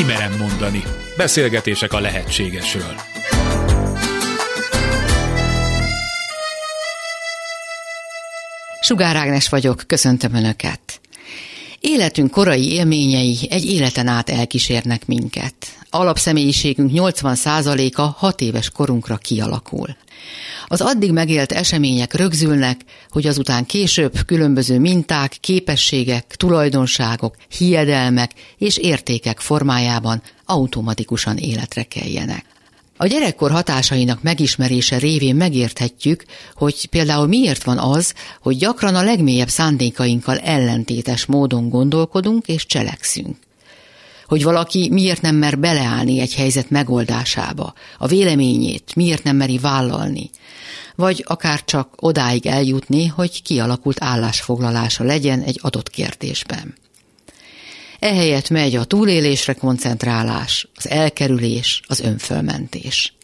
Kimerem mondani. Beszélgetések a lehetségesről. Sugár Ágnes vagyok, köszöntöm Önöket. Életünk korai élményei egy életen át elkísérnek minket. Alapszemélyiségünk 80%-a hat éves korunkra kialakul. Az addig megélt események rögzülnek, hogy azután később különböző minták, képességek, tulajdonságok, hiedelmek és értékek formájában automatikusan életre keljenek. A gyerekkor hatásainak megismerése révén megérthetjük, hogy például miért van az, hogy gyakran a legmélyebb szándékainkkal ellentétes módon gondolkodunk és cselekszünk. Hogy valaki miért nem mer beleállni egy helyzet megoldásába, a véleményét miért nem meri vállalni, vagy akár csak odáig eljutni, hogy kialakult állásfoglalása legyen egy adott kérdésben. Ehelyett megy a túlélésre koncentrálás, az elkerülés, az önfölmentés.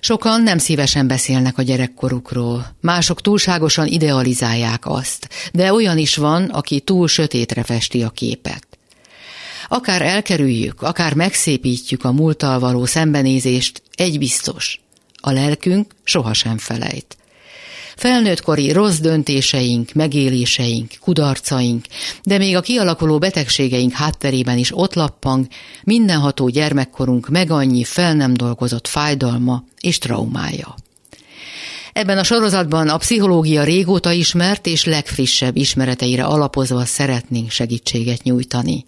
Sokan nem szívesen beszélnek a gyerekkorukról, mások túlságosan idealizálják azt, de olyan is van, aki túl sötétre festi a képet. Akár elkerüljük, akár megszépítjük a múlttal való szembenézést, egy biztos, a lelkünk sohasem felejt. Felnőttkori rossz döntéseink, megéléseink, kudarcaink, de még a kialakuló betegségeink hátterében is ott lappang mindenható gyermekkorunk meg annyi fel nem dolgozott fájdalma és traumája. Ebben a sorozatban a pszichológia régóta ismert és legfrissebb ismereteire alapozva szeretnénk segítséget nyújtani.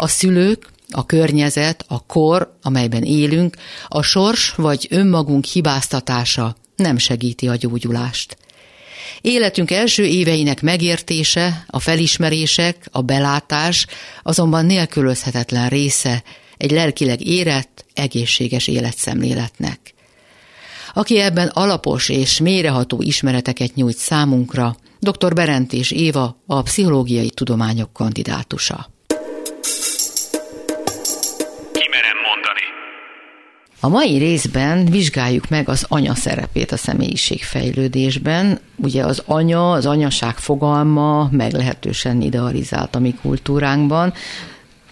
A szülők, a környezet, a kor, amelyben élünk, a sors vagy önmagunk hibáztatása nem segíti a gyógyulást. Életünk első éveinek megértése, a felismerések, a belátás azonban nélkülözhetetlen része egy lelkileg érett, egészséges életszemléletnek. Aki ebben alapos és méreható ismereteket nyújt számunkra, dr. Berentés Éva, a pszichológiai tudományok kandidátusa. A mai részben vizsgáljuk meg az anya szerepét a személyiségfejlődésben. Ugye az anya, az anyaság fogalma meglehetősen idealizált a mi kultúránkban.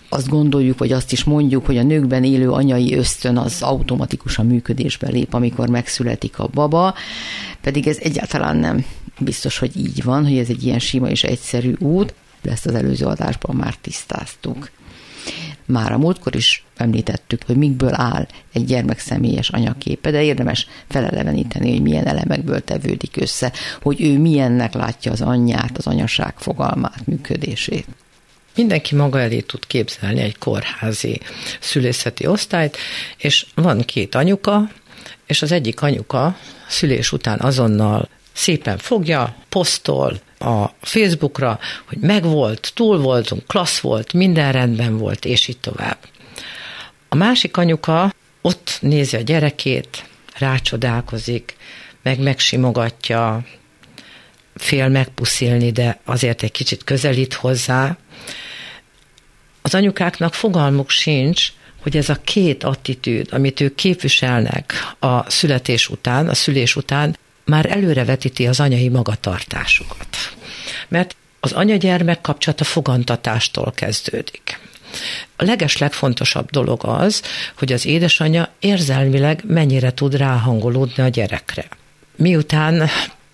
Azt gondoljuk, vagy azt is mondjuk, hogy a nőkben élő anyai ösztön az automatikusan működésbe lép, amikor megszületik a baba, pedig ez egyáltalán nem biztos, hogy így van, hogy ez egy ilyen sima és egyszerű út. Ezt az előző adásban már tisztáztuk. Már a múltkor is említettük, hogy mikből áll egy gyermek személyes anyaképe, de érdemes feleleveníteni, hogy milyen elemekből tevődik össze, hogy ő milyennek látja az anyját, az anyaság fogalmát, működését. Mindenki maga elé tud képzelni egy kórházi szülészeti osztályt, és van két anyuka, és az egyik anyuka szülés után azonnal szépen fogja, posztol, a Facebookra, hogy megvolt, túl voltunk, klassz volt, minden rendben volt, és így tovább. A másik anyuka ott nézi a gyerekét, rácsodálkozik, meg megsimogatja, fél megpuszilni, de azért egy kicsit közelít hozzá. Az anyukáknak fogalmuk sincs, hogy ez a két attitűd, amit ők képviselnek a születés után, a szülés után, már előrevetíti az anyai magatartásukat. Mert az anya-gyermek kapcsolata fogantatástól kezdődik. A leges legfontosabb dolog az, hogy az édesanyja érzelmileg mennyire tud ráhangolódni a gyerekre. Miután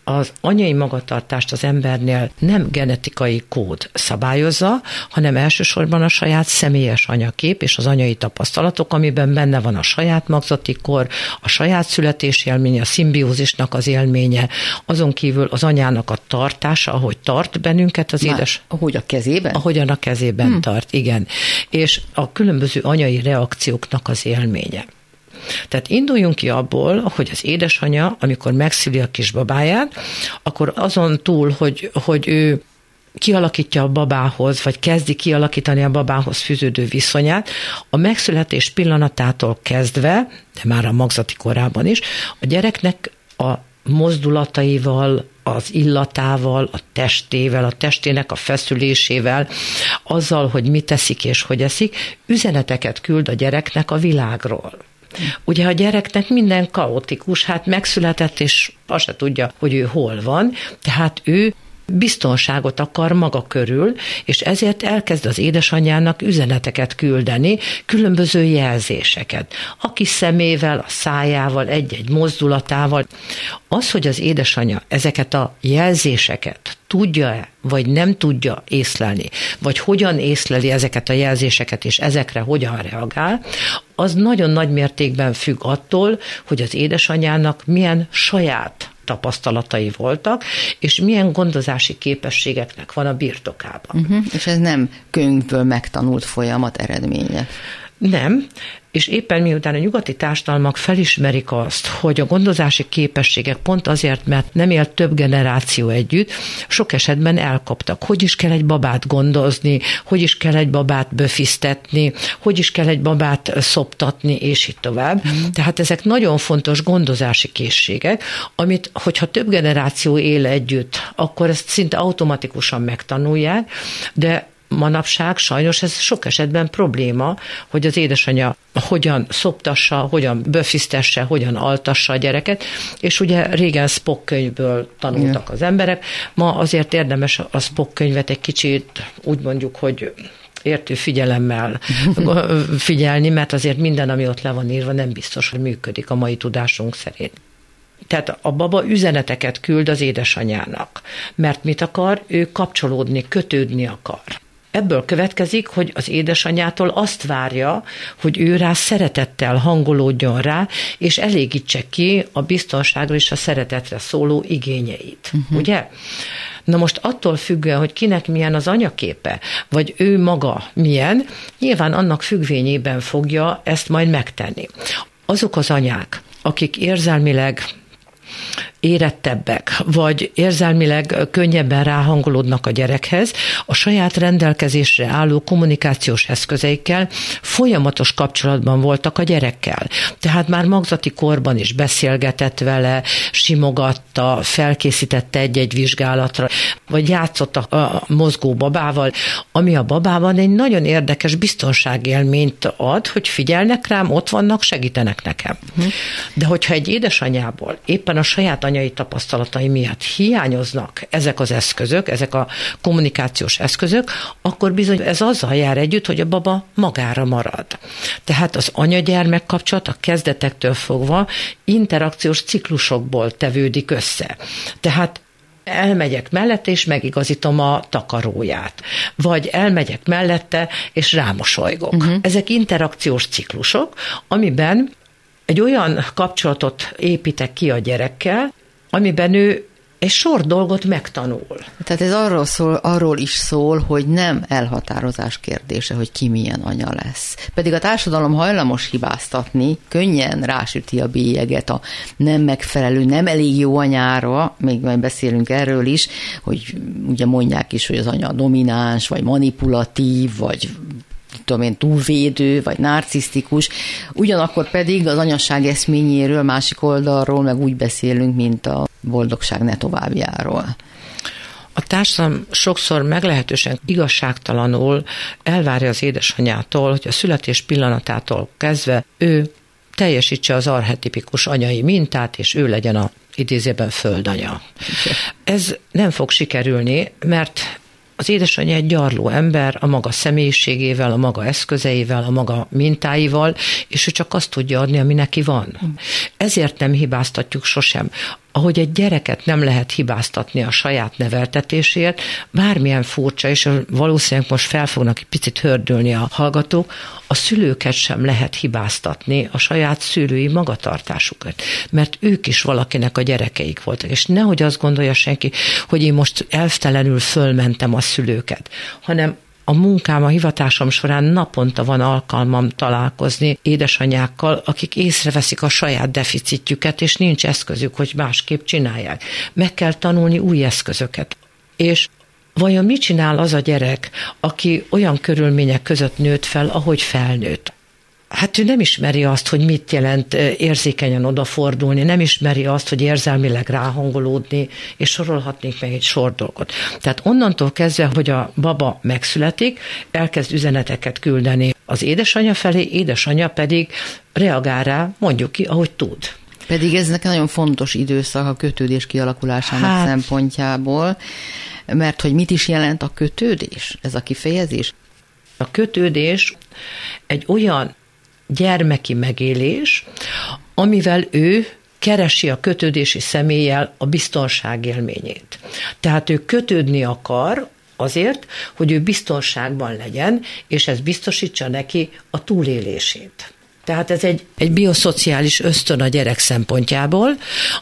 az anyai magatartást az embernél nem genetikai kód szabályozza, hanem elsősorban a saját személyes anyakép és az anyai tapasztalatok, amiben benne van a saját magzati kor, a saját születési élménye, a szimbiózisnak az élménye, azon kívül az anyának a tartása, ahogy tart bennünket az Már, édes... Ahogy a kezében? Ahogyan a kezében hmm. tart, igen. És a különböző anyai reakcióknak az élménye. Tehát induljunk ki abból, hogy az édesanyja, amikor megszüli a kisbabáját, akkor azon túl, hogy, hogy ő kialakítja a babához, vagy kezdi kialakítani a babához fűződő viszonyát, a megszületés pillanatától kezdve, de már a magzati korában is, a gyereknek a mozdulataival, az illatával, a testével, a testének a feszülésével, azzal, hogy mit teszik és hogy eszik, üzeneteket küld a gyereknek a világról. Ugye a gyereknek minden kaotikus, hát megszületett, és azt se tudja, hogy ő hol van, tehát ő biztonságot akar maga körül, és ezért elkezd az édesanyjának üzeneteket küldeni, különböző jelzéseket. A kis szemével, a szájával, egy-egy mozdulatával. Az, hogy az édesanyja ezeket a jelzéseket tudja-e, vagy nem tudja észlelni, vagy hogyan észleli ezeket a jelzéseket, és ezekre hogyan reagál, az nagyon nagy mértékben függ attól, hogy az édesanyjának milyen saját tapasztalatai voltak, és milyen gondozási képességeknek van a birtokában. Uh-huh. És ez nem könyvből megtanult folyamat eredménye. Nem, és éppen miután a nyugati társadalmak felismerik azt, hogy a gondozási képességek pont azért, mert nem élt több generáció együtt, sok esetben elkoptak. Hogy is kell egy babát gondozni, hogy is kell egy babát böfisztetni, hogy is kell egy babát szoptatni, és így tovább. Mm. Tehát ezek nagyon fontos gondozási készségek, amit, hogyha több generáció él együtt, akkor ezt szinte automatikusan megtanulják, de manapság sajnos ez sok esetben probléma, hogy az édesanyja hogyan szoptassa, hogyan böfisztesse, hogyan altassa a gyereket, és ugye régen Spock könyvből tanultak az emberek, ma azért érdemes a Spock könyvet egy kicsit úgy mondjuk, hogy értő figyelemmel figyelni, mert azért minden, ami ott le van írva, nem biztos, hogy működik a mai tudásunk szerint. Tehát a baba üzeneteket küld az édesanyának, mert mit akar? Ő kapcsolódni, kötődni akar. Ebből következik, hogy az édesanyától azt várja, hogy ő rá szeretettel hangolódjon rá, és elégítse ki a biztonságra és a szeretetre szóló igényeit. Uh-huh. Ugye? Na most attól függően, hogy kinek milyen az anyaképe, vagy ő maga milyen, nyilván annak függvényében fogja ezt majd megtenni. Azok az anyák, akik érzelmileg érettebbek, vagy érzelmileg könnyebben ráhangolódnak a gyerekhez, a saját rendelkezésre álló kommunikációs eszközeikkel folyamatos kapcsolatban voltak a gyerekkel. Tehát már magzati korban is beszélgetett vele, simogatta, felkészítette egy-egy vizsgálatra, vagy játszott a mozgó babával, ami a babában egy nagyon érdekes biztonságélményt ad, hogy figyelnek rám, ott vannak, segítenek nekem. Mhm. De hogyha egy édesanyából éppen a saját anyai tapasztalatai miatt hiányoznak ezek az eszközök, ezek a kommunikációs eszközök, akkor bizony ez azzal jár együtt, hogy a baba magára marad. Tehát az anya-gyermek kapcsolat a kezdetektől fogva interakciós ciklusokból tevődik össze. Tehát elmegyek mellette, és megigazítom a takaróját. Vagy elmegyek mellette, és rámosolygok. Uh-huh. Ezek interakciós ciklusok, amiben egy olyan kapcsolatot építek ki a gyerekkel, amiben ő egy sor dolgot megtanul. Tehát ez arról, szól, arról is szól, hogy nem elhatározás kérdése, hogy ki milyen anya lesz. Pedig a társadalom hajlamos hibáztatni, könnyen rásüti a bélyeget a nem megfelelő, nem elég jó anyára, még majd beszélünk erről is, hogy ugye mondják is, hogy az anya domináns, vagy manipulatív, vagy tudom én, túlvédő, vagy narcisztikus, ugyanakkor pedig az anyasság eszményéről, másik oldalról meg úgy beszélünk, mint a boldogság ne továbbjáról. A társadalom sokszor meglehetősen igazságtalanul elvárja az édesanyától, hogy a születés pillanatától kezdve ő teljesítse az arhetipikus anyai mintát, és ő legyen a idézében földanya. Ez nem fog sikerülni, mert az édesanyja egy gyarló ember a maga személyiségével, a maga eszközeivel, a maga mintáival, és ő csak azt tudja adni, ami neki van. Ezért nem hibáztatjuk sosem ahogy egy gyereket nem lehet hibáztatni a saját neveltetésért, bármilyen furcsa, és valószínűleg most fel fognak egy picit hördülni a hallgatók, a szülőket sem lehet hibáztatni a saját szülői magatartásukat, mert ők is valakinek a gyerekeik voltak, és nehogy azt gondolja senki, hogy én most elvtelenül fölmentem a szülőket, hanem a munkám, a hivatásom során naponta van alkalmam találkozni édesanyákkal, akik észreveszik a saját deficitjüket, és nincs eszközük, hogy másképp csinálják. Meg kell tanulni új eszközöket. És vajon mit csinál az a gyerek, aki olyan körülmények között nőtt fel, ahogy felnőtt? Hát ő nem ismeri azt, hogy mit jelent érzékenyen odafordulni, nem ismeri azt, hogy érzelmileg ráhangolódni, és sorolhatnék meg egy sor dolgot. Tehát onnantól kezdve, hogy a baba megszületik, elkezd üzeneteket küldeni az édesanyja felé, édesanyja pedig reagál rá, mondjuk ki, ahogy tud. Pedig ez nekem nagyon fontos időszak a kötődés kialakulásának hát. szempontjából mert hogy mit is jelent a kötődés, ez a kifejezés? A kötődés egy olyan gyermeki megélés, amivel ő keresi a kötődési személlyel a biztonság élményét. Tehát ő kötődni akar azért, hogy ő biztonságban legyen, és ez biztosítsa neki a túlélését. Tehát ez egy, egy bioszociális ösztön a gyerek szempontjából,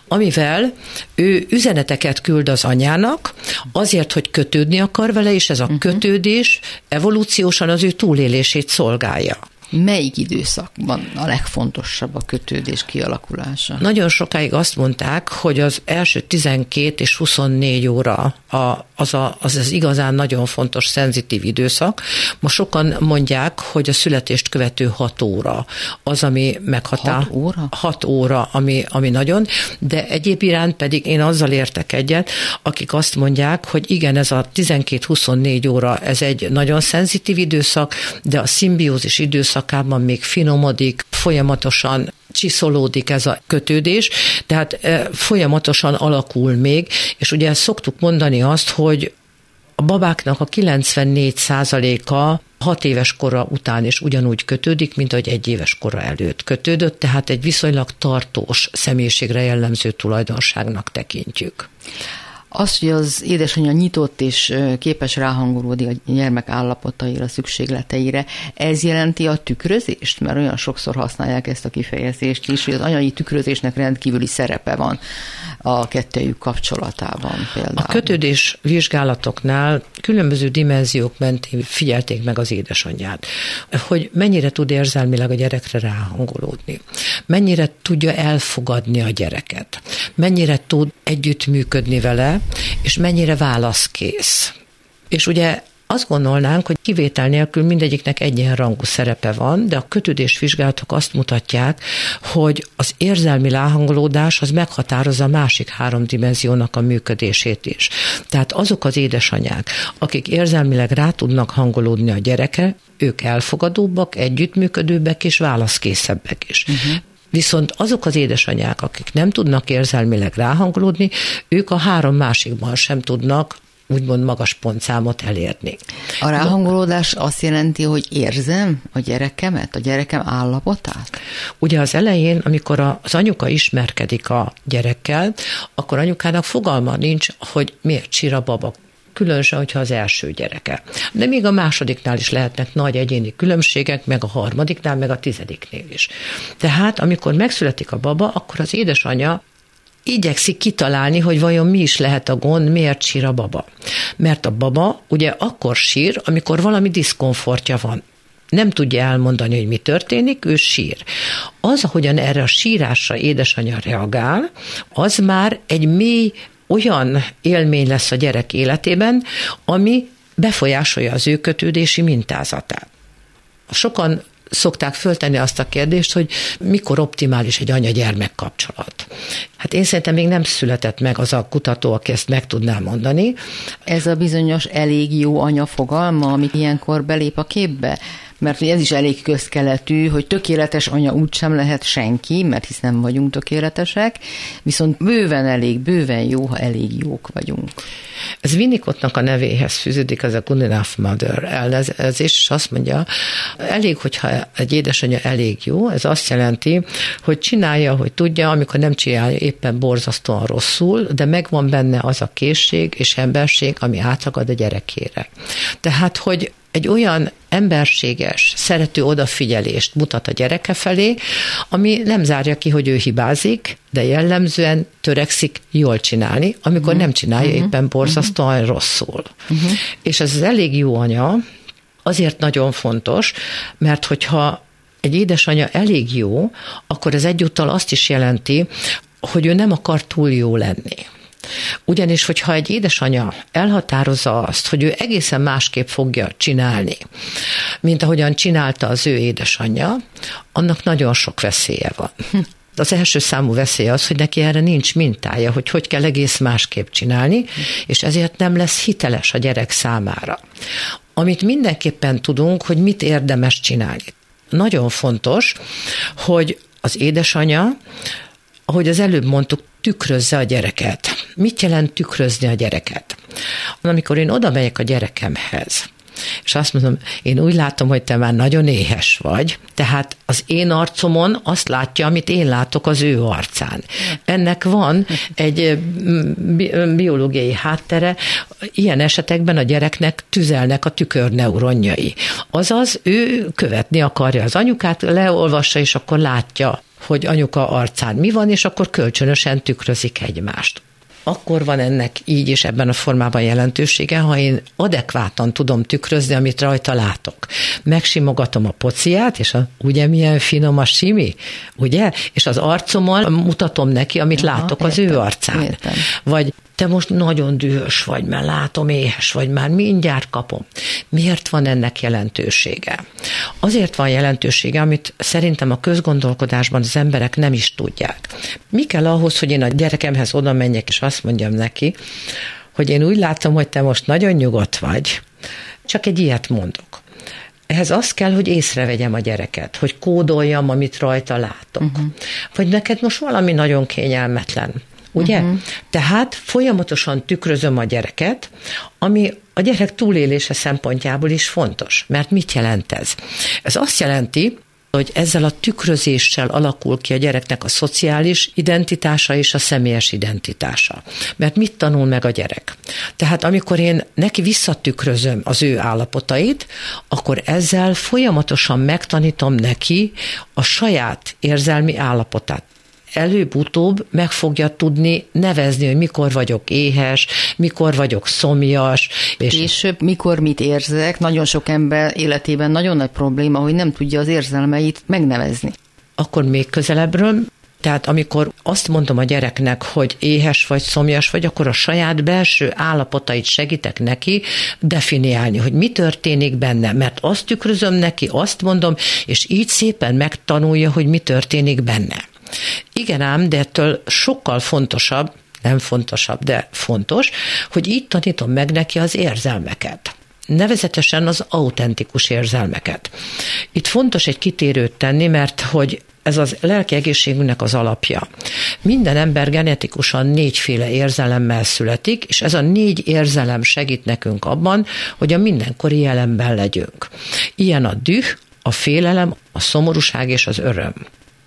amivel ő üzeneteket küld az anyának, azért, hogy kötődni akar vele, és ez a uh-huh. kötődés evolúciósan az ő túlélését szolgálja melyik időszakban a legfontosabb a kötődés kialakulása? Nagyon sokáig azt mondták, hogy az első 12 és 24 óra a, az, a, az az igazán nagyon fontos, szenzitív időszak. Ma sokan mondják, hogy a születést követő 6 óra az, ami meghatár. 6 óra? 6 óra, ami, ami nagyon, de egyéb iránt pedig én azzal értek egyet, akik azt mondják, hogy igen, ez a 12-24 óra, ez egy nagyon szenzitív időszak, de a szimbiózis időszak időszakában még finomodik, folyamatosan csiszolódik ez a kötődés, tehát e, folyamatosan alakul még, és ugye szoktuk mondani azt, hogy a babáknak a 94%-a hat éves kora után is ugyanúgy kötődik, mint ahogy egy éves kora előtt kötődött, tehát egy viszonylag tartós személyiségre jellemző tulajdonságnak tekintjük. Az, hogy az édesanyja nyitott és képes ráhangolódni a gyermek állapotaira, szükségleteire, ez jelenti a tükrözést? Mert olyan sokszor használják ezt a kifejezést is, hogy az anyai tükrözésnek rendkívüli szerepe van a kettőjük kapcsolatában például. A kötődés vizsgálatoknál különböző dimenziók mentén figyelték meg az édesanyját, hogy mennyire tud érzelmileg a gyerekre ráhangolódni, mennyire tudja elfogadni a gyereket, mennyire tud együttműködni vele, és mennyire válaszkész. És ugye azt gondolnánk, hogy kivétel nélkül mindegyiknek egyenrangú szerepe van, de a kötődésvizsgálatok azt mutatják, hogy az érzelmi láhangolódás az meghatározza a másik három dimenziónak a működését is. Tehát azok az édesanyák, akik érzelmileg rá tudnak hangolódni a gyereke, ők elfogadóbbak, együttműködőbbek és válaszkészebbek is. Uh-huh. Viszont azok az édesanyák, akik nem tudnak érzelmileg ráhangolódni, ők a három másikban sem tudnak úgymond magas pontszámot elérni. A ráhangolódás azt jelenti, hogy érzem a gyerekemet, a gyerekem állapotát? Ugye az elején, amikor az anyuka ismerkedik a gyerekkel, akkor anyukának fogalma nincs, hogy miért sír a baba, különösen, hogyha az első gyereke. De még a másodiknál is lehetnek nagy egyéni különbségek, meg a harmadiknál, meg a tizediknél is. Tehát, amikor megszületik a baba, akkor az édesanyja igyekszik kitalálni, hogy vajon mi is lehet a gond, miért sír a baba. Mert a baba ugye akkor sír, amikor valami diszkomfortja van nem tudja elmondani, hogy mi történik, ő sír. Az, ahogyan erre a sírásra édesanyja reagál, az már egy mély olyan élmény lesz a gyerek életében, ami befolyásolja az ő kötődési mintázatát. Sokan szokták föltenni azt a kérdést, hogy mikor optimális egy anya-gyermek kapcsolat. Hát én szerintem még nem született meg az a kutató, aki ezt meg tudná mondani. Ez a bizonyos elég jó anya fogalma, ami ilyenkor belép a képbe? Mert ez is elég közkeletű, hogy tökéletes anya úgysem lehet senki, mert hisz nem vagyunk tökéletesek, viszont bőven elég, bőven jó, ha elég jók vagyunk. Ez Winnicottnak a nevéhez fűződik, ez a good enough mother elnevezés, és azt mondja, elég, hogyha egy édesanyja elég jó, ez azt jelenti, hogy csinálja, hogy tudja, amikor nem csinálja éppen borzasztóan rosszul, de megvan benne az a készség és emberség, ami átagad a gyerekére. Tehát, hogy egy olyan emberséges, szerető odafigyelést mutat a gyereke felé, ami nem zárja ki, hogy ő hibázik, de jellemzően törekszik jól csinálni, amikor uh-huh. nem csinálja uh-huh. éppen borzasztóan uh-huh. rosszul. Uh-huh. És ez az elég jó anya, azért nagyon fontos, mert hogyha egy édesanyja elég jó, akkor ez egyúttal azt is jelenti, hogy ő nem akar túl jó lenni. Ugyanis, hogyha egy édesanya elhatározza azt, hogy ő egészen másképp fogja csinálni, mint ahogyan csinálta az ő édesanyja, annak nagyon sok veszélye van. Az első számú veszély az, hogy neki erre nincs mintája, hogy hogy kell egész másképp csinálni, és ezért nem lesz hiteles a gyerek számára. Amit mindenképpen tudunk, hogy mit érdemes csinálni. Nagyon fontos, hogy az édesanya, ahogy az előbb mondtuk, tükrözze a gyereket. Mit jelent tükrözni a gyereket? Amikor én oda megyek a gyerekemhez, és azt mondom, én úgy látom, hogy te már nagyon éhes vagy, tehát az én arcomon azt látja, amit én látok az ő arcán. Ennek van egy biológiai háttere, ilyen esetekben a gyereknek tüzelnek a tükörneuronjai. Azaz, ő követni akarja az anyukát, leolvassa, és akkor látja hogy anyuka arcán mi van, és akkor kölcsönösen tükrözik egymást akkor van ennek így és ebben a formában jelentősége, ha én adekvátan tudom tükrözni, amit rajta látok. Megsimogatom a pociát, és a, ugye milyen finom a simi, ugye? És az arcommal mutatom neki, amit Aha, látok az értem, ő arcán. Értem. Vagy te most nagyon dühös vagy, mert látom, éhes vagy, már mindjárt kapom. Miért van ennek jelentősége? Azért van jelentősége, amit szerintem a közgondolkodásban az emberek nem is tudják. Mi kell ahhoz, hogy én a gyerekemhez oda menjek, és azt mondjam neki, hogy én úgy látom, hogy te most nagyon nyugodt vagy, csak egy ilyet mondok. Ehhez az kell, hogy észrevegyem a gyereket, hogy kódoljam, amit rajta látok. Uh-huh. Vagy neked most valami nagyon kényelmetlen ugye? Uh-huh. Tehát folyamatosan tükrözöm a gyereket, ami a gyerek túlélése szempontjából is fontos. Mert mit jelent ez? Ez azt jelenti, hogy ezzel a tükrözéssel alakul ki a gyereknek a szociális identitása és a személyes identitása. Mert mit tanul meg a gyerek? Tehát amikor én neki visszatükrözöm az ő állapotait, akkor ezzel folyamatosan megtanítom neki a saját érzelmi állapotát előbb-utóbb meg fogja tudni nevezni, hogy mikor vagyok éhes, mikor vagyok szomjas. És Később mikor mit érzek, nagyon sok ember életében nagyon nagy probléma, hogy nem tudja az érzelmeit megnevezni. Akkor még közelebbről tehát amikor azt mondom a gyereknek, hogy éhes vagy, szomjas vagy, akkor a saját belső állapotait segítek neki definiálni, hogy mi történik benne, mert azt tükrözöm neki, azt mondom, és így szépen megtanulja, hogy mi történik benne. Igen ám, de ettől sokkal fontosabb, nem fontosabb, de fontos, hogy így tanítom meg neki az érzelmeket nevezetesen az autentikus érzelmeket. Itt fontos egy kitérőt tenni, mert hogy ez az lelki egészségünknek az alapja. Minden ember genetikusan négyféle érzelemmel születik, és ez a négy érzelem segít nekünk abban, hogy a mindenkori jelenben legyünk. Ilyen a düh, a félelem, a szomorúság és az öröm.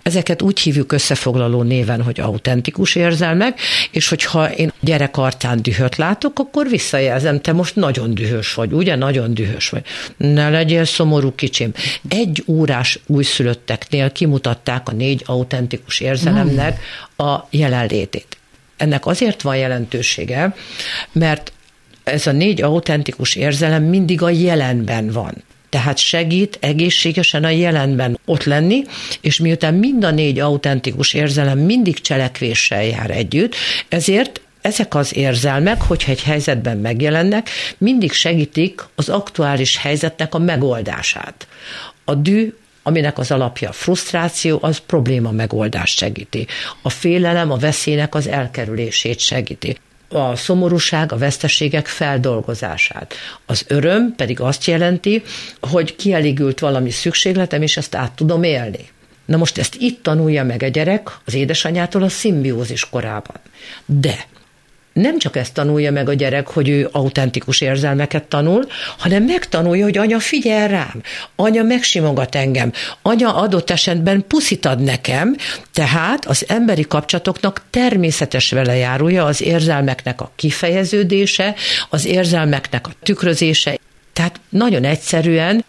Ezeket úgy hívjuk összefoglaló néven, hogy autentikus érzelmek, és hogyha én gyerek arcán dühöt látok, akkor visszajelzem, te most nagyon dühös vagy, ugye? Nagyon dühös vagy. Ne legyél szomorú kicsim. Egy órás újszülötteknél kimutatták a négy autentikus érzelemnek a jelenlétét. Ennek azért van jelentősége, mert ez a négy autentikus érzelem mindig a jelenben van tehát segít egészségesen a jelenben ott lenni, és miután mind a négy autentikus érzelem mindig cselekvéssel jár együtt, ezért ezek az érzelmek, hogyha egy helyzetben megjelennek, mindig segítik az aktuális helyzetnek a megoldását. A dű aminek az alapja a frusztráció, az probléma megoldást segíti. A félelem a veszélynek az elkerülését segíti a szomorúság, a veszteségek feldolgozását. Az öröm pedig azt jelenti, hogy kielégült valami szükségletem, és ezt át tudom élni. Na most ezt itt tanulja meg a gyerek az édesanyától a szimbiózis korában. De nem csak ezt tanulja meg a gyerek, hogy ő autentikus érzelmeket tanul, hanem megtanulja, hogy anya figyel rám, anya megsimogat engem, anya adott esetben puszit ad nekem, tehát az emberi kapcsolatoknak természetes velejárója az érzelmeknek a kifejeződése, az érzelmeknek a tükrözése. Tehát nagyon egyszerűen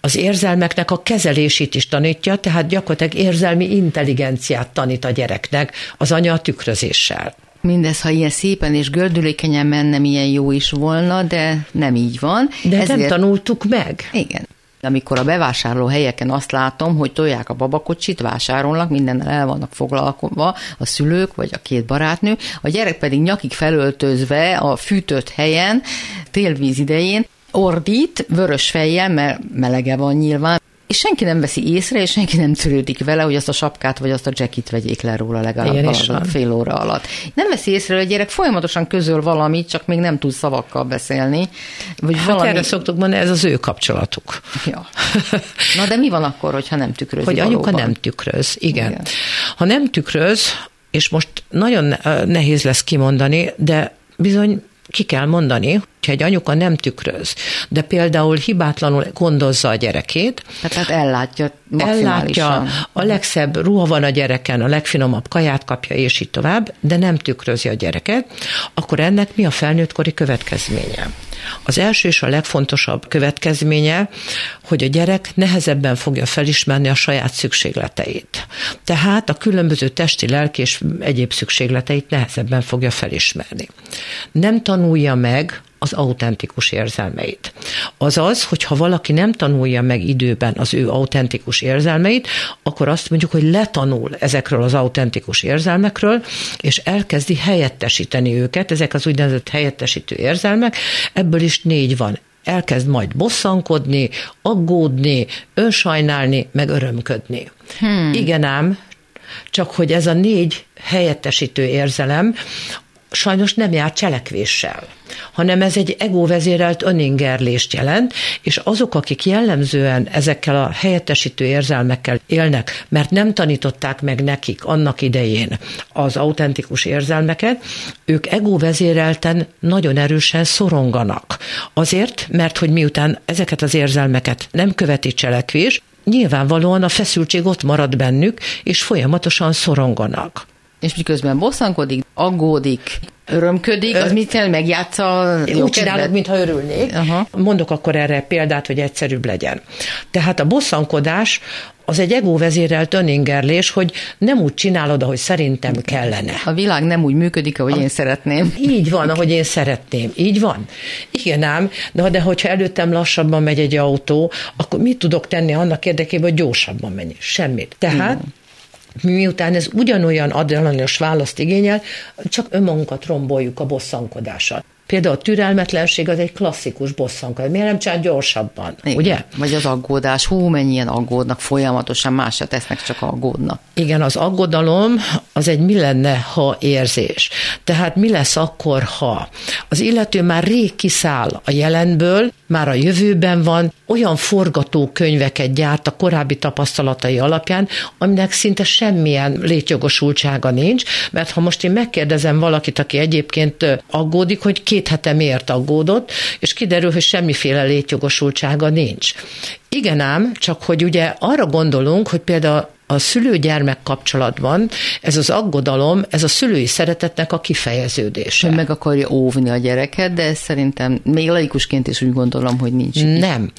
az érzelmeknek a kezelését is tanítja, tehát gyakorlatilag érzelmi intelligenciát tanít a gyereknek az anya a tükrözéssel. Mindez, ha ilyen szépen és gördülékenyen menne, milyen jó is volna, de nem így van. De Ezért... nem tanultuk meg. Igen. Amikor a bevásárló helyeken azt látom, hogy tolják a babakocsit, vásárolnak, mindennel el vannak foglalkozva a szülők vagy a két barátnő, a gyerek pedig nyakig felöltözve a fűtött helyen, télvíz idején, ordít, vörös fejjel, mert melege van nyilván, és senki nem veszi észre, és senki nem törődik vele, hogy azt a sapkát vagy azt a jackit vegyék le róla legalább Igen, fél óra alatt. Nem veszi észre, hogy a gyerek folyamatosan közöl valamit, csak még nem tud szavakkal beszélni. Vagy hát valami... erre szoktuk mondani, ez az ő kapcsolatuk. Ja. Na de mi van akkor, hogyha nem tükröz? Hogy valóban? anyuka nem tükröz, igen. igen. Ha nem tükröz, és most nagyon nehéz lesz kimondani, de bizony ki kell mondani, hogyha egy anyuka nem tükröz, de például hibátlanul gondozza a gyerekét. Tehát ellátja Ellátja, a legszebb ruha van a gyereken, a legfinomabb kaját kapja, és így tovább, de nem tükrözi a gyereket, akkor ennek mi a felnőttkori következménye? Az első és a legfontosabb következménye, hogy a gyerek nehezebben fogja felismerni a saját szükségleteit. Tehát a különböző testi, lelki és egyéb szükségleteit nehezebben fogja felismerni. Nem tanulja meg az autentikus érzelmeit. Azaz, hogyha valaki nem tanulja meg időben az ő autentikus érzelmeit, akkor azt mondjuk, hogy letanul ezekről az autentikus érzelmekről, és elkezdi helyettesíteni őket, ezek az úgynevezett helyettesítő érzelmek, ebből is négy van elkezd majd bosszankodni, aggódni, önsajnálni, meg örömködni. Hmm. Igen ám, csak hogy ez a négy helyettesítő érzelem, sajnos nem jár cselekvéssel, hanem ez egy egóvezérelt öningerlést jelent, és azok, akik jellemzően ezekkel a helyettesítő érzelmekkel élnek, mert nem tanították meg nekik annak idején az autentikus érzelmeket, ők egóvezérelten nagyon erősen szoronganak. Azért, mert hogy miután ezeket az érzelmeket nem követi cselekvés, nyilvánvalóan a feszültség ott marad bennük, és folyamatosan szoronganak és miközben bosszankodik, aggódik, örömködik, az mit kell, megjátsza Úgy csinálod, mintha örülnék. Aha. Mondok akkor erre példát, hogy egyszerűbb legyen. Tehát a bosszankodás az egy egóvezérelt öningerlés, hogy nem úgy csinálod, ahogy szerintem kellene. A világ nem úgy működik, ahogy a, én szeretném. Így van, ahogy én szeretném. Így van. Igen ám, de, de hogyha előttem lassabban megy egy autó, akkor mit tudok tenni annak érdekében, hogy gyorsabban menj? Semmit. Tehát Igen miután ez ugyanolyan adrenalinos választ igényel, csak önmagunkat romboljuk a bosszankodással. Például a türelmetlenség az egy klasszikus bosszankodás. Miért nem csinál gyorsabban, Igen. ugye? Vagy az aggódás, hú, mennyien aggódnak, folyamatosan más se tesznek, csak aggódnak. Igen, az aggodalom az egy mi lenne, ha érzés. Tehát mi lesz akkor, ha az illető már rég kiszáll a jelenből, már a jövőben van, olyan forgatókönyveket gyárt a korábbi tapasztalatai alapján, aminek szinte semmilyen létjogosultsága nincs, mert ha most én megkérdezem valakit, aki egyébként aggódik, hogy két hete miért aggódott, és kiderül, hogy semmiféle létjogosultsága nincs. Igen ám, csak hogy ugye arra gondolunk, hogy például a szülő-gyermek kapcsolatban ez az aggodalom, ez a szülői szeretetnek a kifejeződése. Meg akarja óvni a gyereket, de ez szerintem még laikusként is úgy gondolom, hogy nincs. Nem.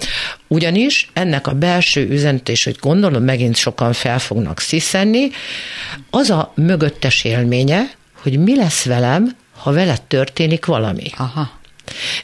Ugyanis ennek a belső üzenetés, hogy gondolom megint sokan fel fognak sziszenni, az a mögöttes élménye, hogy mi lesz velem, ha veled történik valami. Aha.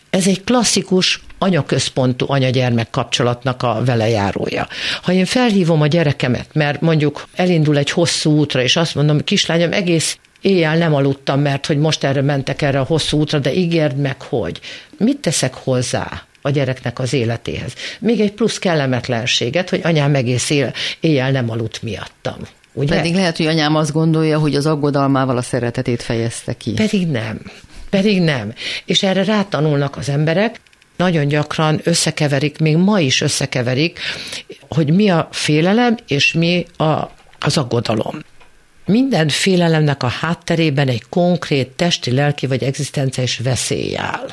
Ez egy klasszikus anyaközpontú anya-gyermek kapcsolatnak a velejárója. Ha én felhívom a gyerekemet, mert mondjuk elindul egy hosszú útra, és azt mondom, kislányom, egész éjjel nem aludtam, mert hogy most erre mentek erre a hosszú útra, de ígérd meg, hogy. Mit teszek hozzá? a gyereknek az életéhez. Még egy plusz kellemetlenséget, hogy anyám egész éjjel nem aludt miattam. Ugye? Pedig lehet, hogy anyám azt gondolja, hogy az aggodalmával a szeretetét fejezte ki. Pedig nem. Pedig nem. És erre rátanulnak az emberek, nagyon gyakran összekeverik, még ma is összekeverik, hogy mi a félelem és mi a, az aggodalom. Minden félelemnek a hátterében egy konkrét testi, lelki vagy egzisztenciális veszély áll.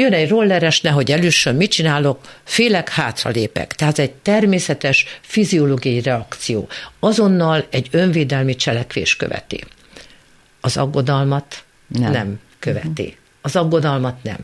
Jön egy rolleres, nehogy előssön, mit csinálok? Félek, hátralépek. Tehát egy természetes fiziológiai reakció. Azonnal egy önvédelmi cselekvés követi. Az aggodalmat nem, nem követi. Az aggodalmat nem.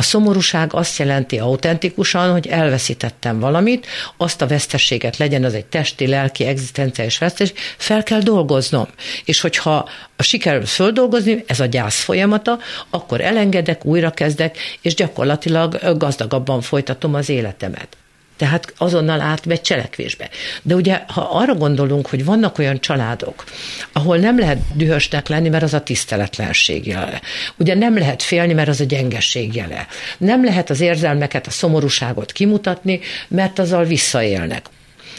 A szomorúság azt jelenti autentikusan, hogy elveszítettem valamit, azt a vesztességet legyen az egy testi, lelki, egzisztenciális veszteség, fel kell dolgoznom. És hogyha sikerül földolgozni, ez a gyász folyamata, akkor elengedek, újra kezdek, és gyakorlatilag gazdagabban folytatom az életemet tehát azonnal átmegy cselekvésbe. De ugye, ha arra gondolunk, hogy vannak olyan családok, ahol nem lehet dühösnek lenni, mert az a tiszteletlenség jele. Ugye nem lehet félni, mert az a gyengesség jele. Nem lehet az érzelmeket, a szomorúságot kimutatni, mert azzal visszaélnek.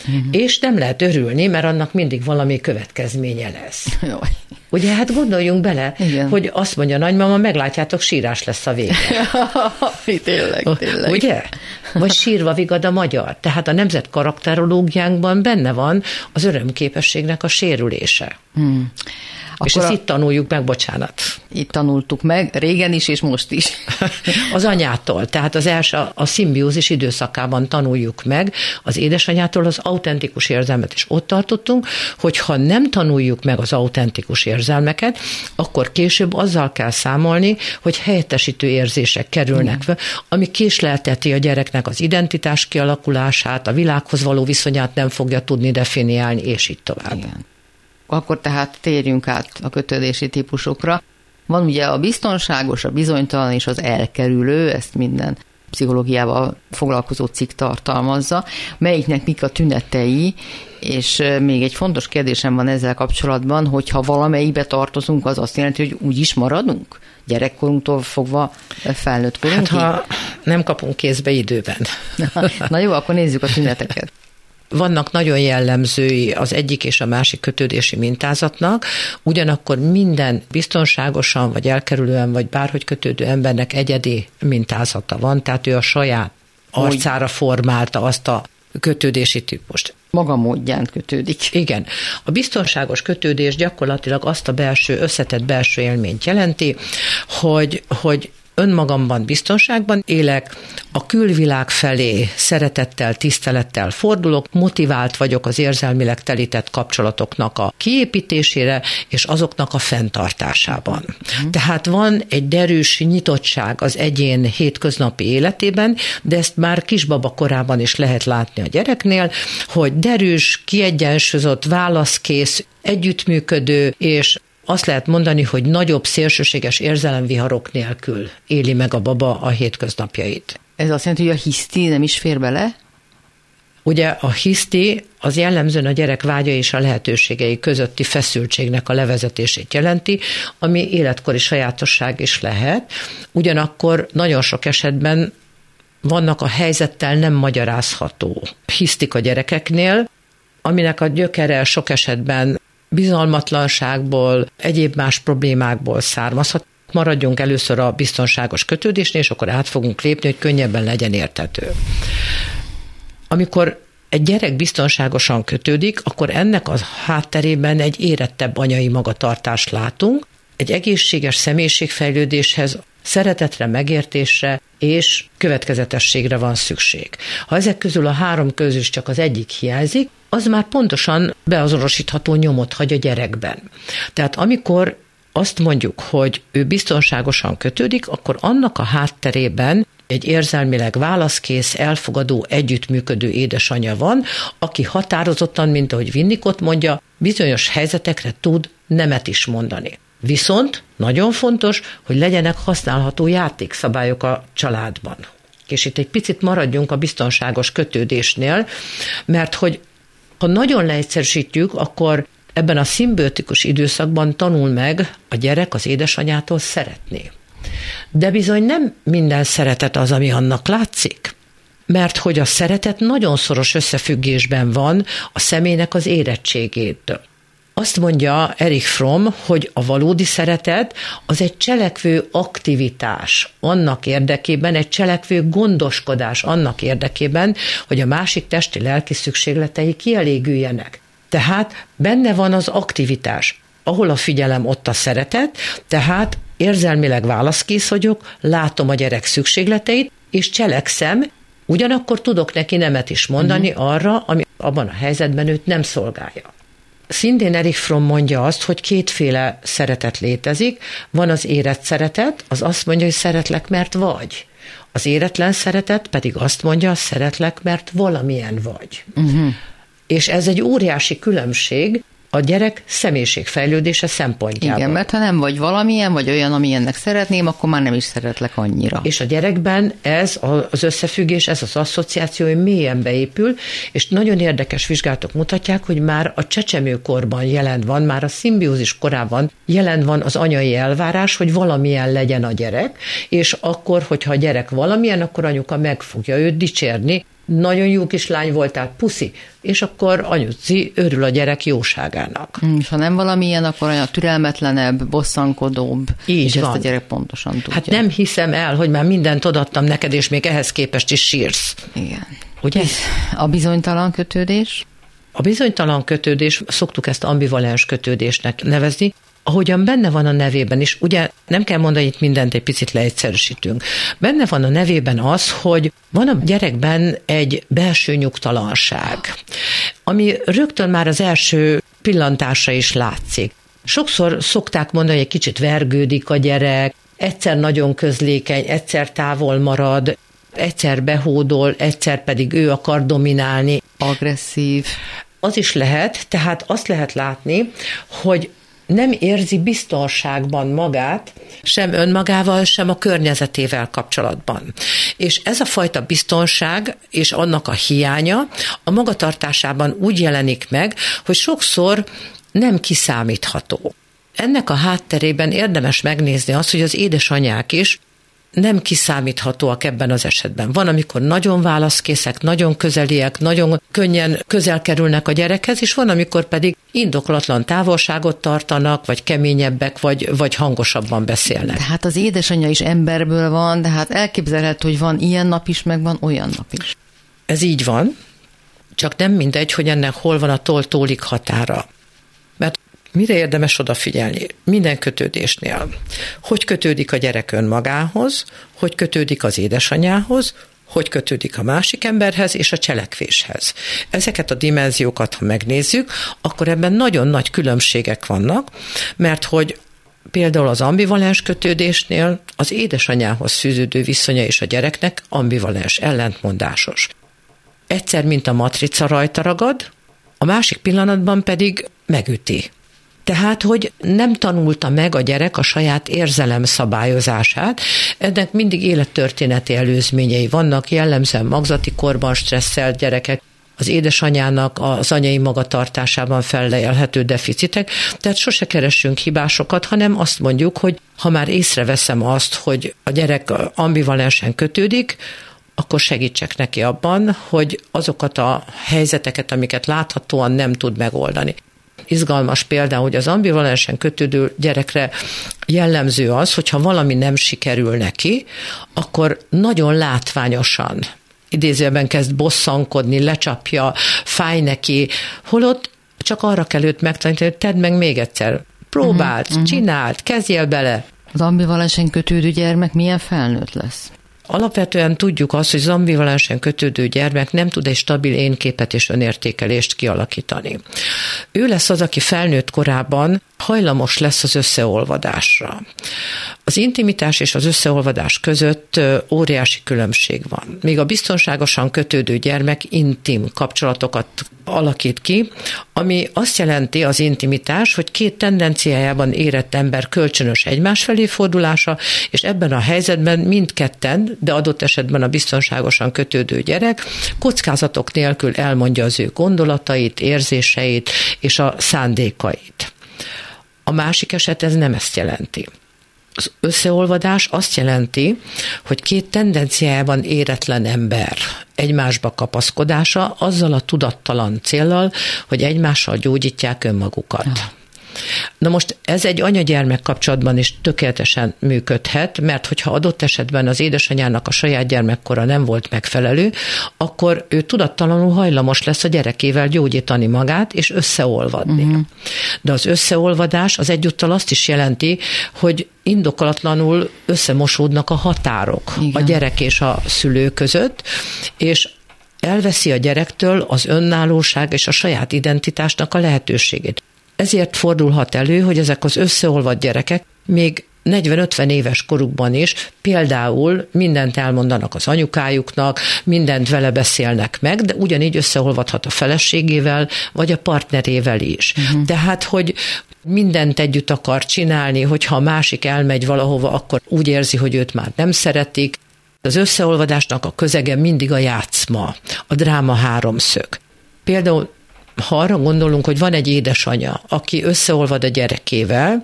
Uh-huh. És nem lehet örülni, mert annak mindig valami következménye lesz. Jaj. Ugye, hát gondoljunk bele, Igen. hogy azt mondja a nagymama, meglátjátok, sírás lesz a vége. tényleg, tényleg. Ugye? Vagy sírva vigad a magyar. Tehát a nemzet karakterológiánkban benne van az örömképességnek a sérülése. Hmm. Akkor és ezt a... itt tanuljuk meg, bocsánat. Itt tanultuk meg, régen is, és most is. az anyától, tehát az első, a szimbiózis időszakában tanuljuk meg az édesanyától az autentikus érzelmet, és ott tartottunk, hogy ha nem tanuljuk meg az autentikus érzelmeket, akkor később azzal kell számolni, hogy helyettesítő érzések kerülnek fel, ami késlelteti a gyereknek az identitás kialakulását, a világhoz való viszonyát nem fogja tudni definiálni, és így tovább. Igen. Akkor tehát térjünk át a kötődési típusokra. Van ugye a biztonságos, a bizonytalan és az elkerülő, ezt minden pszichológiával foglalkozó cikk tartalmazza, melyiknek mik a tünetei, és még egy fontos kérdésem van ezzel kapcsolatban, hogy ha valamelyikbe tartozunk, az azt jelenti, hogy úgy is maradunk? Gyerekkorunktól fogva felnőtt korunkig? Hát ha nem kapunk kézbe időben. Na jó, akkor nézzük a tüneteket. Vannak nagyon jellemzői az egyik és a másik kötődési mintázatnak, ugyanakkor minden biztonságosan, vagy elkerülően, vagy bárhogy kötődő embernek egyedi mintázata van, tehát ő a saját arcára formálta azt a kötődési típust. Maga módján kötődik. Igen. A biztonságos kötődés gyakorlatilag azt a belső, összetett belső élményt jelenti, hogy, hogy önmagamban biztonságban élek, a külvilág felé szeretettel, tisztelettel fordulok, motivált vagyok az érzelmileg telített kapcsolatoknak a kiépítésére és azoknak a fenntartásában. Uh-huh. Tehát van egy derűs nyitottság az egyén hétköznapi életében, de ezt már kisbaba korában is lehet látni a gyereknél, hogy derűs, kiegyensúlyozott, válaszkész, együttműködő és azt lehet mondani, hogy nagyobb szélsőséges érzelemviharok nélkül éli meg a baba a hétköznapjait. Ez azt jelenti, hogy a hiszti nem is fér bele? Ugye a hiszti az jellemzően a gyerek vágya és a lehetőségei közötti feszültségnek a levezetését jelenti, ami életkori sajátosság is lehet. Ugyanakkor nagyon sok esetben vannak a helyzettel nem magyarázható hisztik a gyerekeknél, aminek a gyökere sok esetben bizalmatlanságból, egyéb más problémákból származhat. Maradjunk először a biztonságos kötődésnél, és akkor át fogunk lépni, hogy könnyebben legyen értető. Amikor egy gyerek biztonságosan kötődik, akkor ennek a hátterében egy érettebb anyai magatartást látunk, egy egészséges személyiségfejlődéshez szeretetre, megértésre és következetességre van szükség. Ha ezek közül a három közül csak az egyik hiányzik, az már pontosan beazonosítható nyomot hagy a gyerekben. Tehát amikor azt mondjuk, hogy ő biztonságosan kötődik, akkor annak a hátterében egy érzelmileg válaszkész, elfogadó, együttműködő édesanyja van, aki határozottan, mint ahogy Vinnikot mondja, bizonyos helyzetekre tud nemet is mondani. Viszont nagyon fontos, hogy legyenek használható játékszabályok a családban. És itt egy picit maradjunk a biztonságos kötődésnél, mert hogy ha nagyon leegyszerűsítjük, akkor ebben a szimbiotikus időszakban tanul meg a gyerek az édesanyától szeretni. De bizony nem minden szeretet az, ami annak látszik. Mert hogy a szeretet nagyon szoros összefüggésben van a személynek az érettségétől. Azt mondja Erich Fromm, hogy a valódi szeretet az egy cselekvő aktivitás annak érdekében, egy cselekvő gondoskodás annak érdekében, hogy a másik testi lelki szükségletei kielégüljenek. Tehát benne van az aktivitás. Ahol a figyelem, ott a szeretet, tehát érzelmileg válaszkész vagyok, látom a gyerek szükségleteit, és cselekszem, ugyanakkor tudok neki nemet is mondani uh-huh. arra, ami abban a helyzetben őt nem szolgálja. Szintén Erich Fromm mondja azt, hogy kétféle szeretet létezik. Van az érett szeretet, az azt mondja, hogy szeretlek, mert vagy. Az éretlen szeretet pedig azt mondja, szeretlek, mert valamilyen vagy. Uh-huh. És ez egy óriási különbség, a gyerek személyiségfejlődése szempontjából. Igen, mert ha nem vagy valamilyen, vagy olyan, amilyennek szeretném, akkor már nem is szeretlek annyira. És a gyerekben ez az összefüggés, ez az asszociáció mélyen beépül, és nagyon érdekes vizsgálatok mutatják, hogy már a csecsemőkorban jelen van, már a szimbiózis korában jelen van az anyai elvárás, hogy valamilyen legyen a gyerek, és akkor, hogyha a gyerek valamilyen, akkor anyuka meg fogja őt dicsérni, nagyon jó kislány voltál, puszi, és akkor anyuci örül a gyerek jóságának. Mm, és ha nem valamilyen, akkor olyan türelmetlenebb, bosszankodóbb, Így és van. ezt a gyerek pontosan tudja. Hát nem hiszem el, hogy már mindent odaadtam neked, és még ehhez képest is sírsz. Igen. Ugye? A bizonytalan kötődés? A bizonytalan kötődés, szoktuk ezt ambivalens kötődésnek nevezni, ahogyan benne van a nevében is, ugye nem kell mondani, itt mindent egy picit leegyszerűsítünk. Benne van a nevében az, hogy van a gyerekben egy belső nyugtalanság, ami rögtön már az első pillantása is látszik. Sokszor szokták mondani, hogy egy kicsit vergődik a gyerek, egyszer nagyon közlékeny, egyszer távol marad, egyszer behódol, egyszer pedig ő akar dominálni. Agresszív. Az is lehet, tehát azt lehet látni, hogy nem érzi biztonságban magát, sem önmagával, sem a környezetével kapcsolatban. És ez a fajta biztonság és annak a hiánya a magatartásában úgy jelenik meg, hogy sokszor nem kiszámítható. Ennek a hátterében érdemes megnézni azt, hogy az édesanyák is nem kiszámíthatóak ebben az esetben. Van, amikor nagyon válaszkészek, nagyon közeliek, nagyon könnyen közel kerülnek a gyerekhez, és van, amikor pedig indokolatlan távolságot tartanak, vagy keményebbek, vagy, vagy hangosabban beszélnek. Tehát az édesanyja is emberből van, de hát elképzelhető, hogy van ilyen nap is, meg van olyan nap is. Ez így van, csak nem mindegy, hogy ennek hol van a toltólik határa. Mire érdemes odafigyelni? Minden kötődésnél. Hogy kötődik a gyerek önmagához, hogy kötődik az édesanyához, hogy kötődik a másik emberhez és a cselekvéshez. Ezeket a dimenziókat, ha megnézzük, akkor ebben nagyon nagy különbségek vannak, mert hogy Például az ambivalens kötődésnél az édesanyához fűződő viszonya és a gyereknek ambivalens, ellentmondásos. Egyszer, mint a matrica rajta ragad, a másik pillanatban pedig megüti. Tehát, hogy nem tanulta meg a gyerek a saját érzelem szabályozását, ennek mindig élettörténeti előzményei vannak, jellemzően magzati korban stresszelt gyerekek, az édesanyának az anyai magatartásában fellejelhető deficitek, tehát sose keressünk hibásokat, hanem azt mondjuk, hogy ha már észreveszem azt, hogy a gyerek ambivalensen kötődik, akkor segítsek neki abban, hogy azokat a helyzeteket, amiket láthatóan nem tud megoldani izgalmas példa, hogy az ambivalensen kötődő gyerekre jellemző az, hogyha valami nem sikerül neki, akkor nagyon látványosan idézőben kezd bosszankodni, lecsapja, fáj neki, holott csak arra kell őt megtanítani, hogy tedd meg még egyszer. Próbáld, uh-huh, csináld, kezdjél bele. Az ambivalensen kötődő gyermek milyen felnőtt lesz? Alapvetően tudjuk azt, hogy az ambivalensen kötődő gyermek nem tud egy stabil énképet és önértékelést kialakítani. Ő lesz az, aki felnőtt korában hajlamos lesz az összeolvadásra. Az intimitás és az összeolvadás között óriási különbség van. Míg a biztonságosan kötődő gyermek intim kapcsolatokat alakít ki, ami azt jelenti az intimitás, hogy két tendenciájában érett ember kölcsönös egymás felé fordulása, és ebben a helyzetben mindketten, de adott esetben a biztonságosan kötődő gyerek kockázatok nélkül elmondja az ő gondolatait, érzéseit és a szándékait. A másik eset ez nem ezt jelenti. Az összeolvadás azt jelenti, hogy két tendenciájában éretlen ember egymásba kapaszkodása azzal a tudattalan céllal, hogy egymással gyógyítják önmagukat. Ja. Na most ez egy anyagyermek kapcsolatban is tökéletesen működhet, mert hogyha adott esetben az édesanyának a saját gyermekkora nem volt megfelelő, akkor ő tudattalanul hajlamos lesz a gyerekével gyógyítani magát és összeolvadni. Uh-huh. De az összeolvadás az egyúttal azt is jelenti, hogy indokolatlanul összemosódnak a határok Igen. a gyerek és a szülő között, és elveszi a gyerektől az önállóság és a saját identitásnak a lehetőségét. Ezért fordulhat elő, hogy ezek az összeolvadt gyerekek még 40-50 éves korukban is például mindent elmondanak az anyukájuknak, mindent vele beszélnek meg, de ugyanígy összeolvadhat a feleségével, vagy a partnerével is. Uh-huh. Tehát, hogy mindent együtt akar csinálni, hogyha a másik elmegy valahova, akkor úgy érzi, hogy őt már nem szeretik. Az összeolvadásnak a közege mindig a játszma, a dráma háromszög. Például ha arra gondolunk, hogy van egy édesanya, aki összeolvad a gyerekével,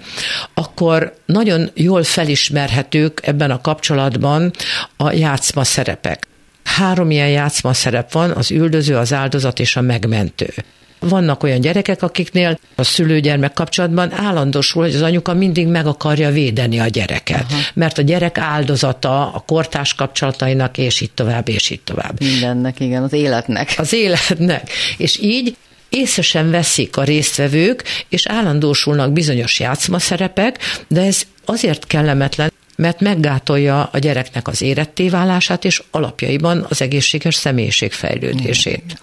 akkor nagyon jól felismerhetők ebben a kapcsolatban a játszma szerepek. Három ilyen játszma szerep van, az üldöző, az áldozat és a megmentő. Vannak olyan gyerekek, akiknél a szülő-gyermek kapcsolatban állandósul, hogy az anyuka mindig meg akarja védeni a gyereket, Aha. mert a gyerek áldozata a kortás kapcsolatainak, és így tovább, és így tovább. Mindennek, igen, az életnek. Az életnek. És így észre sem veszik a résztvevők, és állandósulnak bizonyos játszmaszerepek, de ez azért kellemetlen, mert meggátolja a gyereknek az éretté válását, és alapjaiban az egészséges személyiség fejlődését. Igen.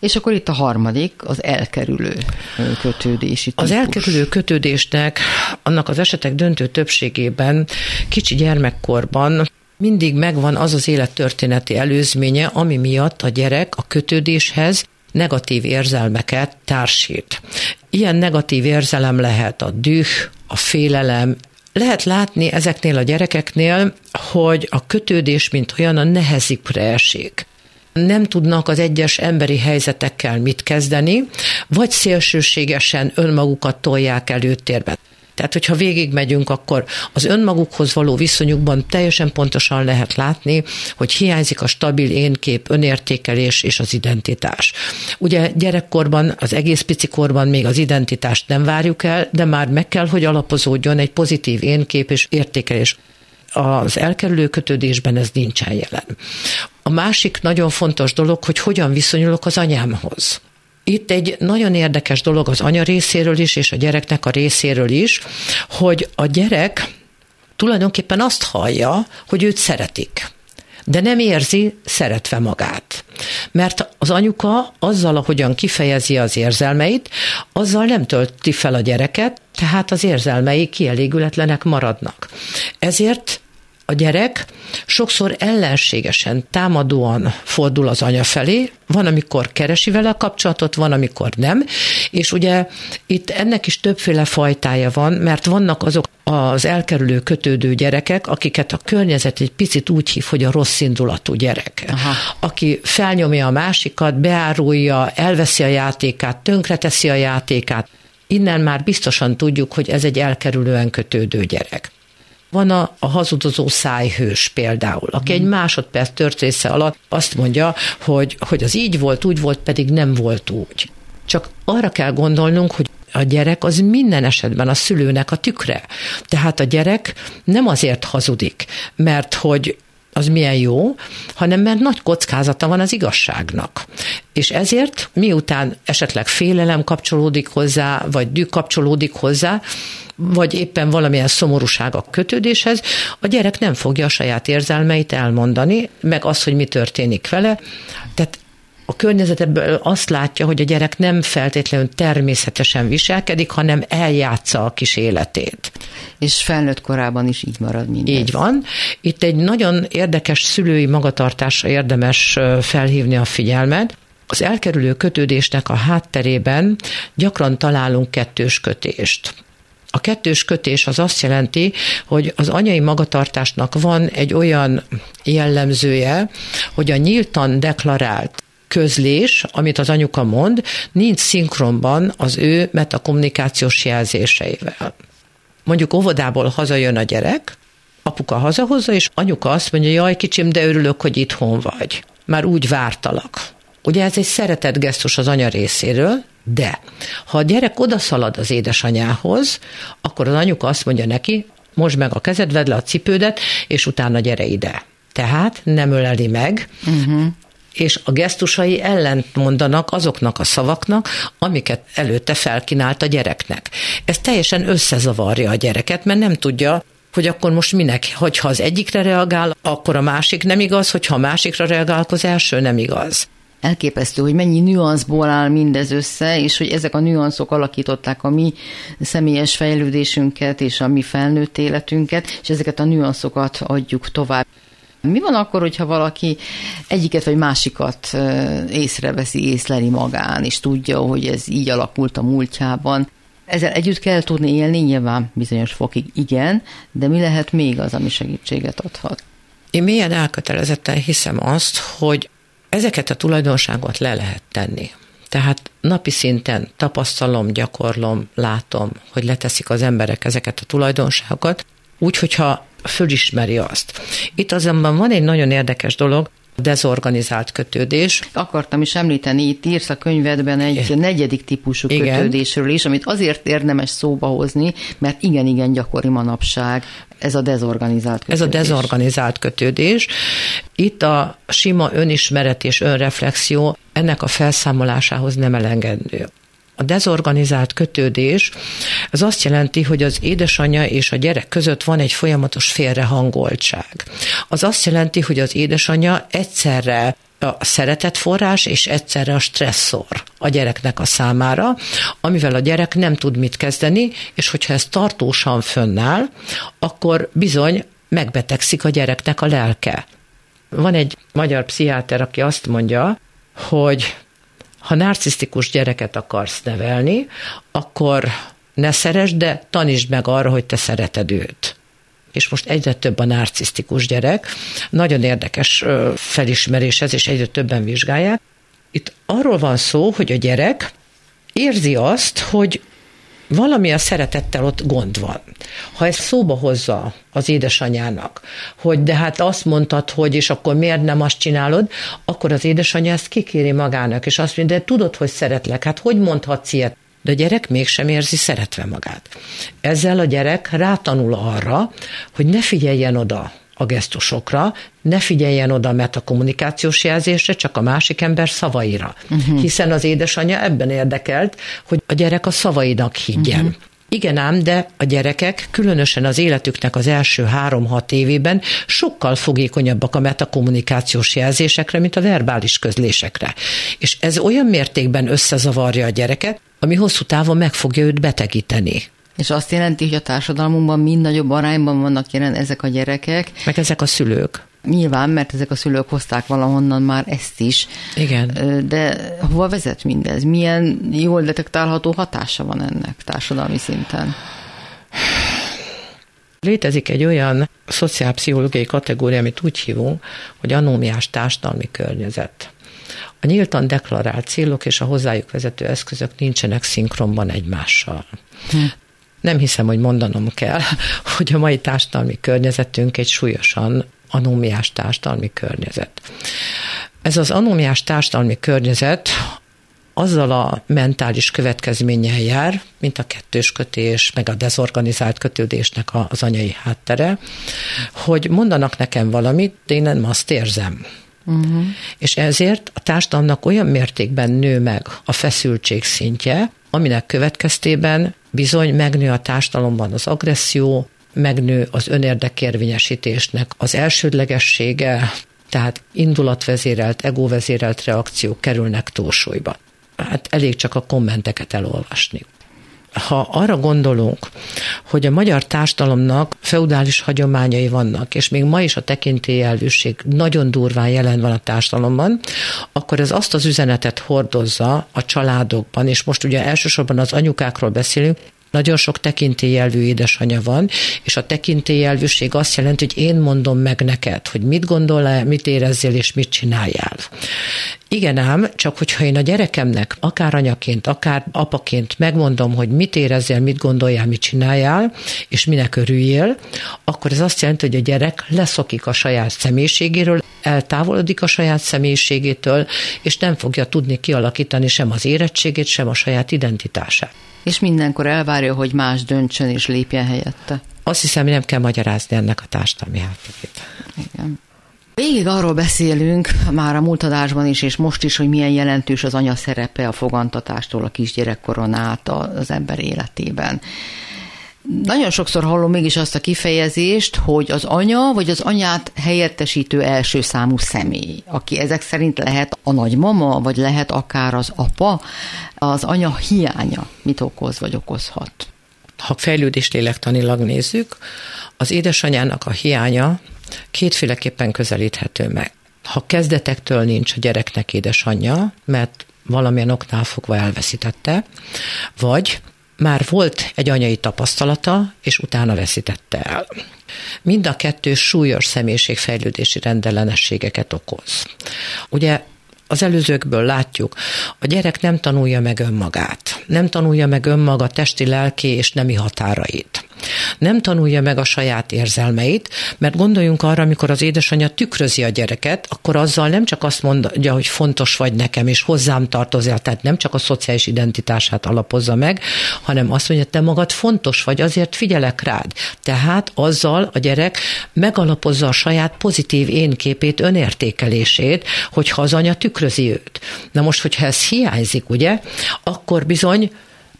És akkor itt a harmadik, az elkerülő kötődési típus. Az elkerülő kötődésnek annak az esetek döntő többségében kicsi gyermekkorban mindig megvan az az élettörténeti előzménye, ami miatt a gyerek a kötődéshez negatív érzelmeket társít. Ilyen negatív érzelem lehet a düh, a félelem, lehet látni ezeknél a gyerekeknél, hogy a kötődés, mint olyan, a nehezikre esik nem tudnak az egyes emberi helyzetekkel mit kezdeni, vagy szélsőségesen önmagukat tolják előtérbe. Tehát, hogyha végigmegyünk, akkor az önmagukhoz való viszonyukban teljesen pontosan lehet látni, hogy hiányzik a stabil énkép, önértékelés és az identitás. Ugye gyerekkorban, az egész picikorban még az identitást nem várjuk el, de már meg kell, hogy alapozódjon egy pozitív énkép és értékelés az elkerülő kötődésben ez nincsen jelen. A másik nagyon fontos dolog, hogy hogyan viszonyulok az anyámhoz. Itt egy nagyon érdekes dolog az anya részéről is, és a gyereknek a részéről is, hogy a gyerek tulajdonképpen azt hallja, hogy őt szeretik de nem érzi szeretve magát. Mert az anyuka azzal, ahogyan kifejezi az érzelmeit, azzal nem tölti fel a gyereket, tehát az érzelmei kielégületlenek maradnak. Ezért a gyerek sokszor ellenségesen, támadóan fordul az anya felé, van, amikor keresi vele a kapcsolatot, van, amikor nem, és ugye itt ennek is többféle fajtája van, mert vannak azok az elkerülő kötődő gyerekek, akiket a környezet egy picit úgy hív, hogy a rossz indulatú gyerek. Aha. Aki felnyomja a másikat, beárulja, elveszi a játékát, tönkreteszi a játékát. Innen már biztosan tudjuk, hogy ez egy elkerülően kötődő gyerek. Van a, a hazudozó szájhős például, aki egy másodperc történésze alatt azt mondja, hogy, hogy az így volt, úgy volt, pedig nem volt úgy. Csak arra kell gondolnunk, hogy a gyerek az minden esetben a szülőnek a tükre. Tehát a gyerek nem azért hazudik, mert hogy az milyen jó, hanem mert nagy kockázata van az igazságnak. És ezért, miután esetleg félelem kapcsolódik hozzá, vagy dű kapcsolódik hozzá, vagy éppen valamilyen szomorúság a kötődéshez, a gyerek nem fogja a saját érzelmeit elmondani, meg az, hogy mi történik vele. Tehát a környezet ebből azt látja, hogy a gyerek nem feltétlenül természetesen viselkedik, hanem eljátsza a kis életét. És felnőtt korában is így marad mindez. Így van. Itt egy nagyon érdekes szülői magatartásra érdemes felhívni a figyelmet. Az elkerülő kötődésnek a hátterében gyakran találunk kettős kötést. A kettős kötés az azt jelenti, hogy az anyai magatartásnak van egy olyan jellemzője, hogy a nyíltan deklarált közlés, amit az anyuka mond, nincs szinkronban az ő metakommunikációs jelzéseivel. Mondjuk óvodából hazajön a gyerek, apuka hazahozza, és anyuka azt mondja, jaj kicsim, de örülök, hogy itthon vagy. Már úgy vártalak. Ugye ez egy szeretett gesztus az anya részéről, de ha a gyerek odaszalad az édesanyához, akkor az anyuka azt mondja neki, most meg a kezed, vedd le a cipődet, és utána gyere ide. Tehát nem öleli meg, uh-huh és a gesztusai ellent mondanak azoknak a szavaknak, amiket előtte felkínált a gyereknek. Ez teljesen összezavarja a gyereket, mert nem tudja, hogy akkor most minek, hogyha az egyikre reagál, akkor a másik nem igaz, hogyha a másikra reagál, akkor az első nem igaz elképesztő, hogy mennyi nüanszból áll mindez össze, és hogy ezek a nüanszok alakították a mi személyes fejlődésünket és a mi felnőtt életünket, és ezeket a nüanszokat adjuk tovább. Mi van akkor, hogyha valaki egyiket vagy másikat észreveszi, észleli magán, és tudja, hogy ez így alakult a múltjában? Ezzel együtt kell tudni élni, nyilván bizonyos fokig igen, de mi lehet még az, ami segítséget adhat? Én milyen elkötelezetten hiszem azt, hogy ezeket a tulajdonságot le lehet tenni. Tehát napi szinten tapasztalom, gyakorlom, látom, hogy leteszik az emberek ezeket a tulajdonságokat, úgy, hogyha fölismeri azt. Itt azonban van egy nagyon érdekes dolog, dezorganizált kötődés. Akartam is említeni, itt írsz a könyvedben egy Igen. negyedik típusú Igen. kötődésről is, amit azért érdemes szóba hozni, mert igen-igen gyakori manapság ez a dezorganizált kötődés. Ez a dezorganizált kötődés. Itt a sima önismeret és önreflexió ennek a felszámolásához nem elengedő. A dezorganizált kötődés az azt jelenti, hogy az édesanyja és a gyerek között van egy folyamatos félrehangoltság. Az azt jelenti, hogy az édesanyja egyszerre a szeretetforrás és egyszerre a stresszor a gyereknek a számára, amivel a gyerek nem tud mit kezdeni, és hogyha ez tartósan fönnáll, akkor bizony megbetegszik a gyereknek a lelke. Van egy magyar pszichiáter, aki azt mondja, hogy ha narcisztikus gyereket akarsz nevelni, akkor ne szeresd, de tanítsd meg arra, hogy te szereted őt és most egyre több a narcisztikus gyerek. Nagyon érdekes felismerés ez, és egyre többen vizsgálják. Itt arról van szó, hogy a gyerek érzi azt, hogy valami a szeretettel ott gond van. Ha ezt szóba hozza az édesanyának, hogy de hát azt mondtad, hogy, és akkor miért nem azt csinálod, akkor az édesanyja ezt kikéri magának, és azt mondja, de tudod, hogy szeretlek, hát hogy mondhatsz ilyet? De a gyerek mégsem érzi szeretve magát. Ezzel a gyerek rátanul arra, hogy ne figyeljen oda a gesztusokra, ne figyeljen oda a metakommunikációs jelzésre, csak a másik ember szavaira. Uh-huh. Hiszen az édesanyja ebben érdekelt, hogy a gyerek a szavainak higgyen. Uh-huh. Igen ám, de a gyerekek, különösen az életüknek az első három-hat évében sokkal fogékonyabbak a metakommunikációs jelzésekre, mint a verbális közlésekre. És ez olyan mértékben összezavarja a gyereket, ami hosszú távon meg fogja őt betegíteni. És azt jelenti, hogy a társadalmunkban mind nagyobb arányban vannak jelen ezek a gyerekek. Meg ezek a szülők. Nyilván, mert ezek a szülők hozták valahonnan már ezt is. Igen. De hova vezet mindez? Milyen jól detektálható hatása van ennek társadalmi szinten? Létezik egy olyan szociálpszichológiai kategória, amit úgy hívunk, hogy anómiás társadalmi környezet. A nyíltan deklarált célok és a hozzájuk vezető eszközök nincsenek szinkronban egymással. Hm. Nem hiszem, hogy mondanom kell, hogy a mai társadalmi környezetünk egy súlyosan anómiás társadalmi környezet. Ez az anómiás társadalmi környezet azzal a mentális következménnyel jár, mint a kettős kötés, meg a dezorganizált kötődésnek az anyai háttere, hogy mondanak nekem valamit, de én nem azt érzem. Uh-huh. És ezért a társadalomnak olyan mértékben nő meg a feszültség szintje, aminek következtében bizony megnő a társadalomban az agresszió, megnő az önérdekérvényesítésnek az elsődlegessége, tehát indulatvezérelt, egóvezérelt reakciók kerülnek túlsúlyba. Hát elég csak a kommenteket elolvasni ha arra gondolunk, hogy a magyar társadalomnak feudális hagyományai vannak, és még ma is a tekintélyelvűség nagyon durván jelen van a társadalomban, akkor ez azt az üzenetet hordozza a családokban, és most ugye elsősorban az anyukákról beszélünk, nagyon sok tekintélyelvű édesanyja van, és a tekintélyelvűség azt jelenti, hogy én mondom meg neked, hogy mit gondol-e, mit érezzél és mit csináljál. Igen ám, csak hogyha én a gyerekemnek akár anyaként, akár apaként megmondom, hogy mit érezzél, mit gondoljál, mit csináljál, és minek örüljél, akkor ez azt jelenti, hogy a gyerek leszokik a saját személyiségéről, eltávolodik a saját személyiségétől, és nem fogja tudni kialakítani sem az érettségét, sem a saját identitását és mindenkor elvárja, hogy más döntsön és lépjen helyette. Azt hiszem, hogy nem kell magyarázni ennek a társadalmi hátterét. Igen. Végig arról beszélünk már a múlt adásban is, és most is, hogy milyen jelentős az anya szerepe a fogantatástól a kisgyerekkoron át az ember életében. Nagyon sokszor hallom mégis azt a kifejezést, hogy az anya vagy az anyát helyettesítő első számú személy, aki ezek szerint lehet a nagymama, vagy lehet akár az apa, az anya hiánya mit okoz vagy okozhat. Ha fejlődést lélektanilag nézzük, az édesanyának a hiánya kétféleképpen közelíthető meg. Ha kezdetektől nincs a gyereknek édesanyja, mert valamilyen oknál fogva elveszítette, vagy már volt egy anyai tapasztalata, és utána veszítette el. Mind a kettő súlyos személyiségfejlődési rendellenességeket okoz. Ugye az előzőkből látjuk, a gyerek nem tanulja meg önmagát, nem tanulja meg önmaga testi, lelki és nemi határait. Nem tanulja meg a saját érzelmeit, mert gondoljunk arra, amikor az édesanyja tükrözi a gyereket, akkor azzal nem csak azt mondja, hogy fontos vagy nekem, és hozzám tartozol, tehát nem csak a szociális identitását alapozza meg, hanem azt mondja, te magad fontos vagy, azért figyelek rád. Tehát azzal a gyerek megalapozza a saját pozitív énképét, önértékelését, hogyha az anya tükrözi őt. Na most, hogyha ez hiányzik, ugye, akkor bizony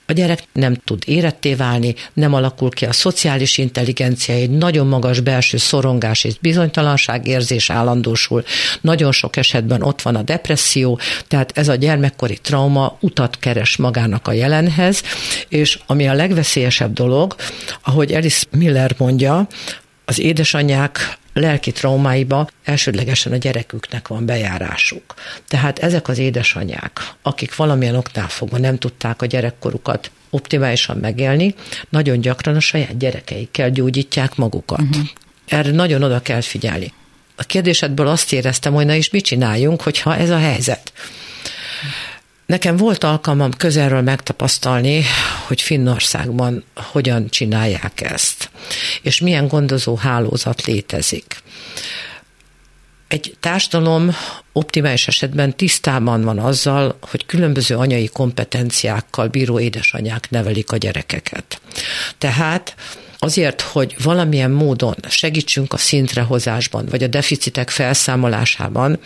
a gyerek nem tud éretté válni, nem alakul ki a szociális intelligencia, egy nagyon magas belső szorongás és bizonytalanság érzés állandósul. Nagyon sok esetben ott van a depresszió, tehát ez a gyermekkori trauma utat keres magának a jelenhez, és ami a legveszélyesebb dolog, ahogy Alice Miller mondja, az édesanyák lelki traumáiba elsődlegesen a gyereküknek van bejárásuk. Tehát ezek az édesanyák, akik valamilyen oknál fogva nem tudták a gyerekkorukat optimálisan megélni, nagyon gyakran a saját gyerekeikkel gyógyítják magukat. Uh-huh. Erre nagyon oda kell figyelni. A kérdésedből azt éreztem, hogy na is mit csináljunk, hogyha ez a helyzet. Nekem volt alkalmam közelről megtapasztalni, hogy Finnországban hogyan csinálják ezt, és milyen gondozó hálózat létezik. Egy társadalom optimális esetben tisztában van azzal, hogy különböző anyai kompetenciákkal bíró édesanyák nevelik a gyerekeket. Tehát azért, hogy valamilyen módon segítsünk a szintrehozásban, vagy a deficitek felszámolásában,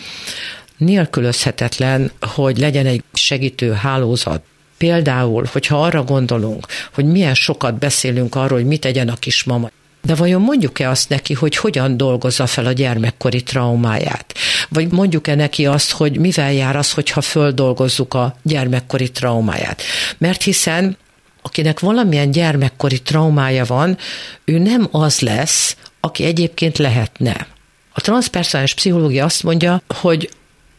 nélkülözhetetlen, hogy legyen egy segítő hálózat. Például, hogyha arra gondolunk, hogy milyen sokat beszélünk arról, hogy mit tegyen a kismama, de vajon mondjuk-e azt neki, hogy hogyan dolgozza fel a gyermekkori traumáját? Vagy mondjuk-e neki azt, hogy mivel jár az, hogyha földolgozzuk a gyermekkori traumáját? Mert hiszen akinek valamilyen gyermekkori traumája van, ő nem az lesz, aki egyébként lehetne. A transzpersonális pszichológia azt mondja, hogy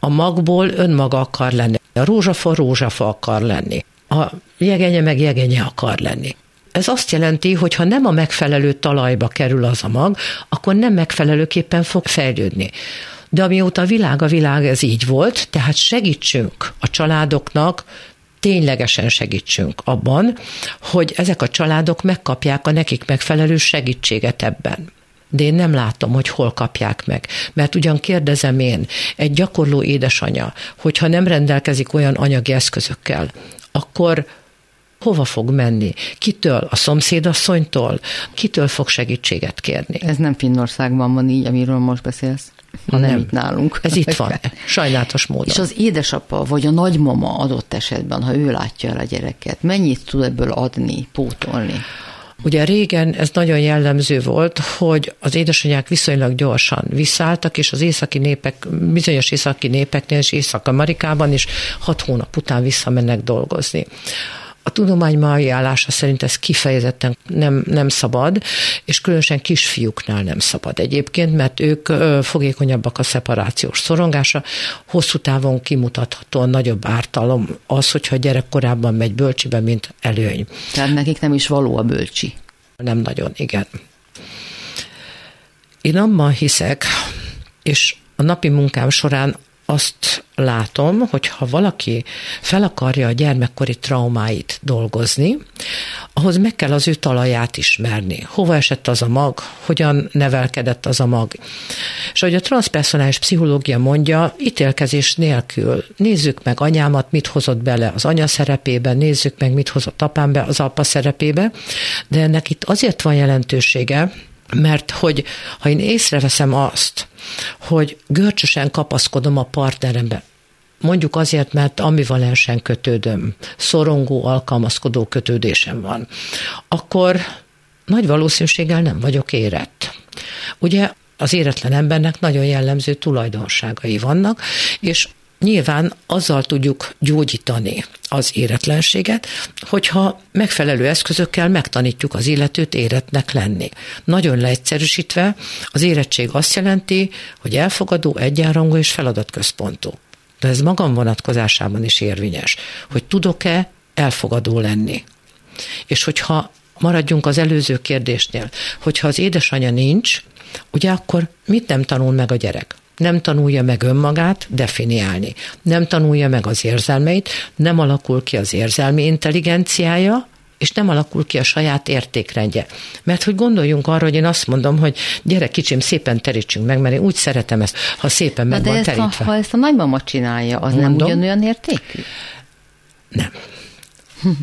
a magból önmaga akar lenni. A rózsafa rózsafa akar lenni. A jegenye meg jegenye akar lenni. Ez azt jelenti, hogy ha nem a megfelelő talajba kerül az a mag, akkor nem megfelelőképpen fog fejlődni. De amióta a világ a világ, ez így volt, tehát segítsünk a családoknak, ténylegesen segítsünk abban, hogy ezek a családok megkapják a nekik megfelelő segítséget ebben de én nem látom, hogy hol kapják meg. Mert ugyan kérdezem én, egy gyakorló édesanya, hogyha nem rendelkezik olyan anyagi eszközökkel, akkor hova fog menni? Kitől? A szomszédasszonytól? Kitől fog segítséget kérni? Ez nem Finnországban van így, amiről most beszélsz hanem nem. itt nálunk. Ez itt van, sajnálatos módon. És az édesapa vagy a nagymama adott esetben, ha ő látja el a gyereket, mennyit tud ebből adni, pótolni? Ugye régen ez nagyon jellemző volt, hogy az édesanyák viszonylag gyorsan visszaálltak, és az északi népek, bizonyos északi népeknél és Észak-Amerikában is hat hónap után visszamennek dolgozni. A tudomány mai állása szerint ez kifejezetten nem, nem szabad, és különösen kisfiúknál nem szabad egyébként, mert ők fogékonyabbak a szeparációs szorongása. Hosszú távon kimutathatóan nagyobb ártalom az, hogyha a gyerek korábban megy bölcsibe, mint előny. Tehát nekik nem is való a bölcsi. Nem nagyon, igen. Én abban hiszek, és a napi munkám során azt látom, hogy ha valaki fel akarja a gyermekkori traumáit dolgozni, ahhoz meg kell az ő talaját ismerni. Hova esett az a mag, hogyan nevelkedett az a mag. És ahogy a transzpersonális pszichológia mondja, ítélkezés nélkül nézzük meg anyámat, mit hozott bele az anya szerepébe, nézzük meg, mit hozott apám be az apa szerepébe, de ennek itt azért van jelentősége, mert hogy ha én észreveszem azt, hogy görcsösen kapaszkodom a partnerembe, mondjuk azért, mert ambivalensen kötődöm, szorongó, alkalmazkodó kötődésem van, akkor nagy valószínűséggel nem vagyok érett. Ugye az éretlen embernek nagyon jellemző tulajdonságai vannak, és Nyilván azzal tudjuk gyógyítani az éretlenséget, hogyha megfelelő eszközökkel megtanítjuk az illetőt éretnek lenni. Nagyon leegyszerűsítve az érettség azt jelenti, hogy elfogadó, egyenrangú és feladatközpontú. De ez magam vonatkozásában is érvényes, hogy tudok-e elfogadó lenni. És hogyha maradjunk az előző kérdésnél, hogyha az édesanyja nincs, ugye akkor mit nem tanul meg a gyerek? Nem tanulja meg önmagát definiálni, nem tanulja meg az érzelmeit, nem alakul ki az érzelmi intelligenciája, és nem alakul ki a saját értékrendje. Mert hogy gondoljunk arra, hogy én azt mondom, hogy gyere kicsim, szépen terítsünk meg, mert én úgy szeretem ezt, ha szépen meg de van ezt terítve. A, ha ezt a nagymama csinálja, az Mondom. nem ugyanolyan értékű? Nem.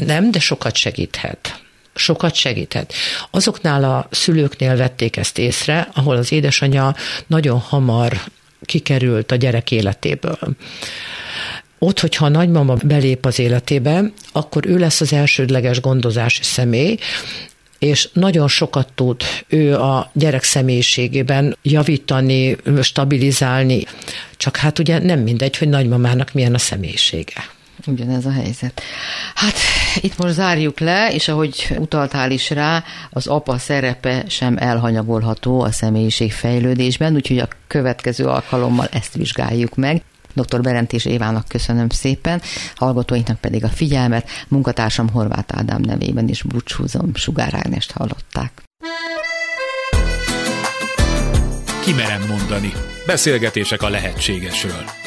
Nem, de sokat segíthet. Sokat segíthet. Azoknál a szülőknél vették ezt észre, ahol az édesanyja nagyon hamar kikerült a gyerek életéből. Ott, hogyha a nagymama belép az életébe, akkor ő lesz az elsődleges gondozási személy, és nagyon sokat tud ő a gyerek személyiségében javítani, stabilizálni. Csak hát ugye nem mindegy, hogy nagymamának milyen a személyisége. Ugyanez a helyzet. Hát itt most zárjuk le, és ahogy utaltál is rá, az apa szerepe sem elhanyagolható a személyiség fejlődésben, úgyhogy a következő alkalommal ezt vizsgáljuk meg. Dr. Berentés Évának köszönöm szépen, hallgatóinknak pedig a figyelmet, munkatársam Horváth Ádám nevében is búcsúzom, Sugár Ágnest hallották. Kimerem mondani. Beszélgetések a lehetségesről.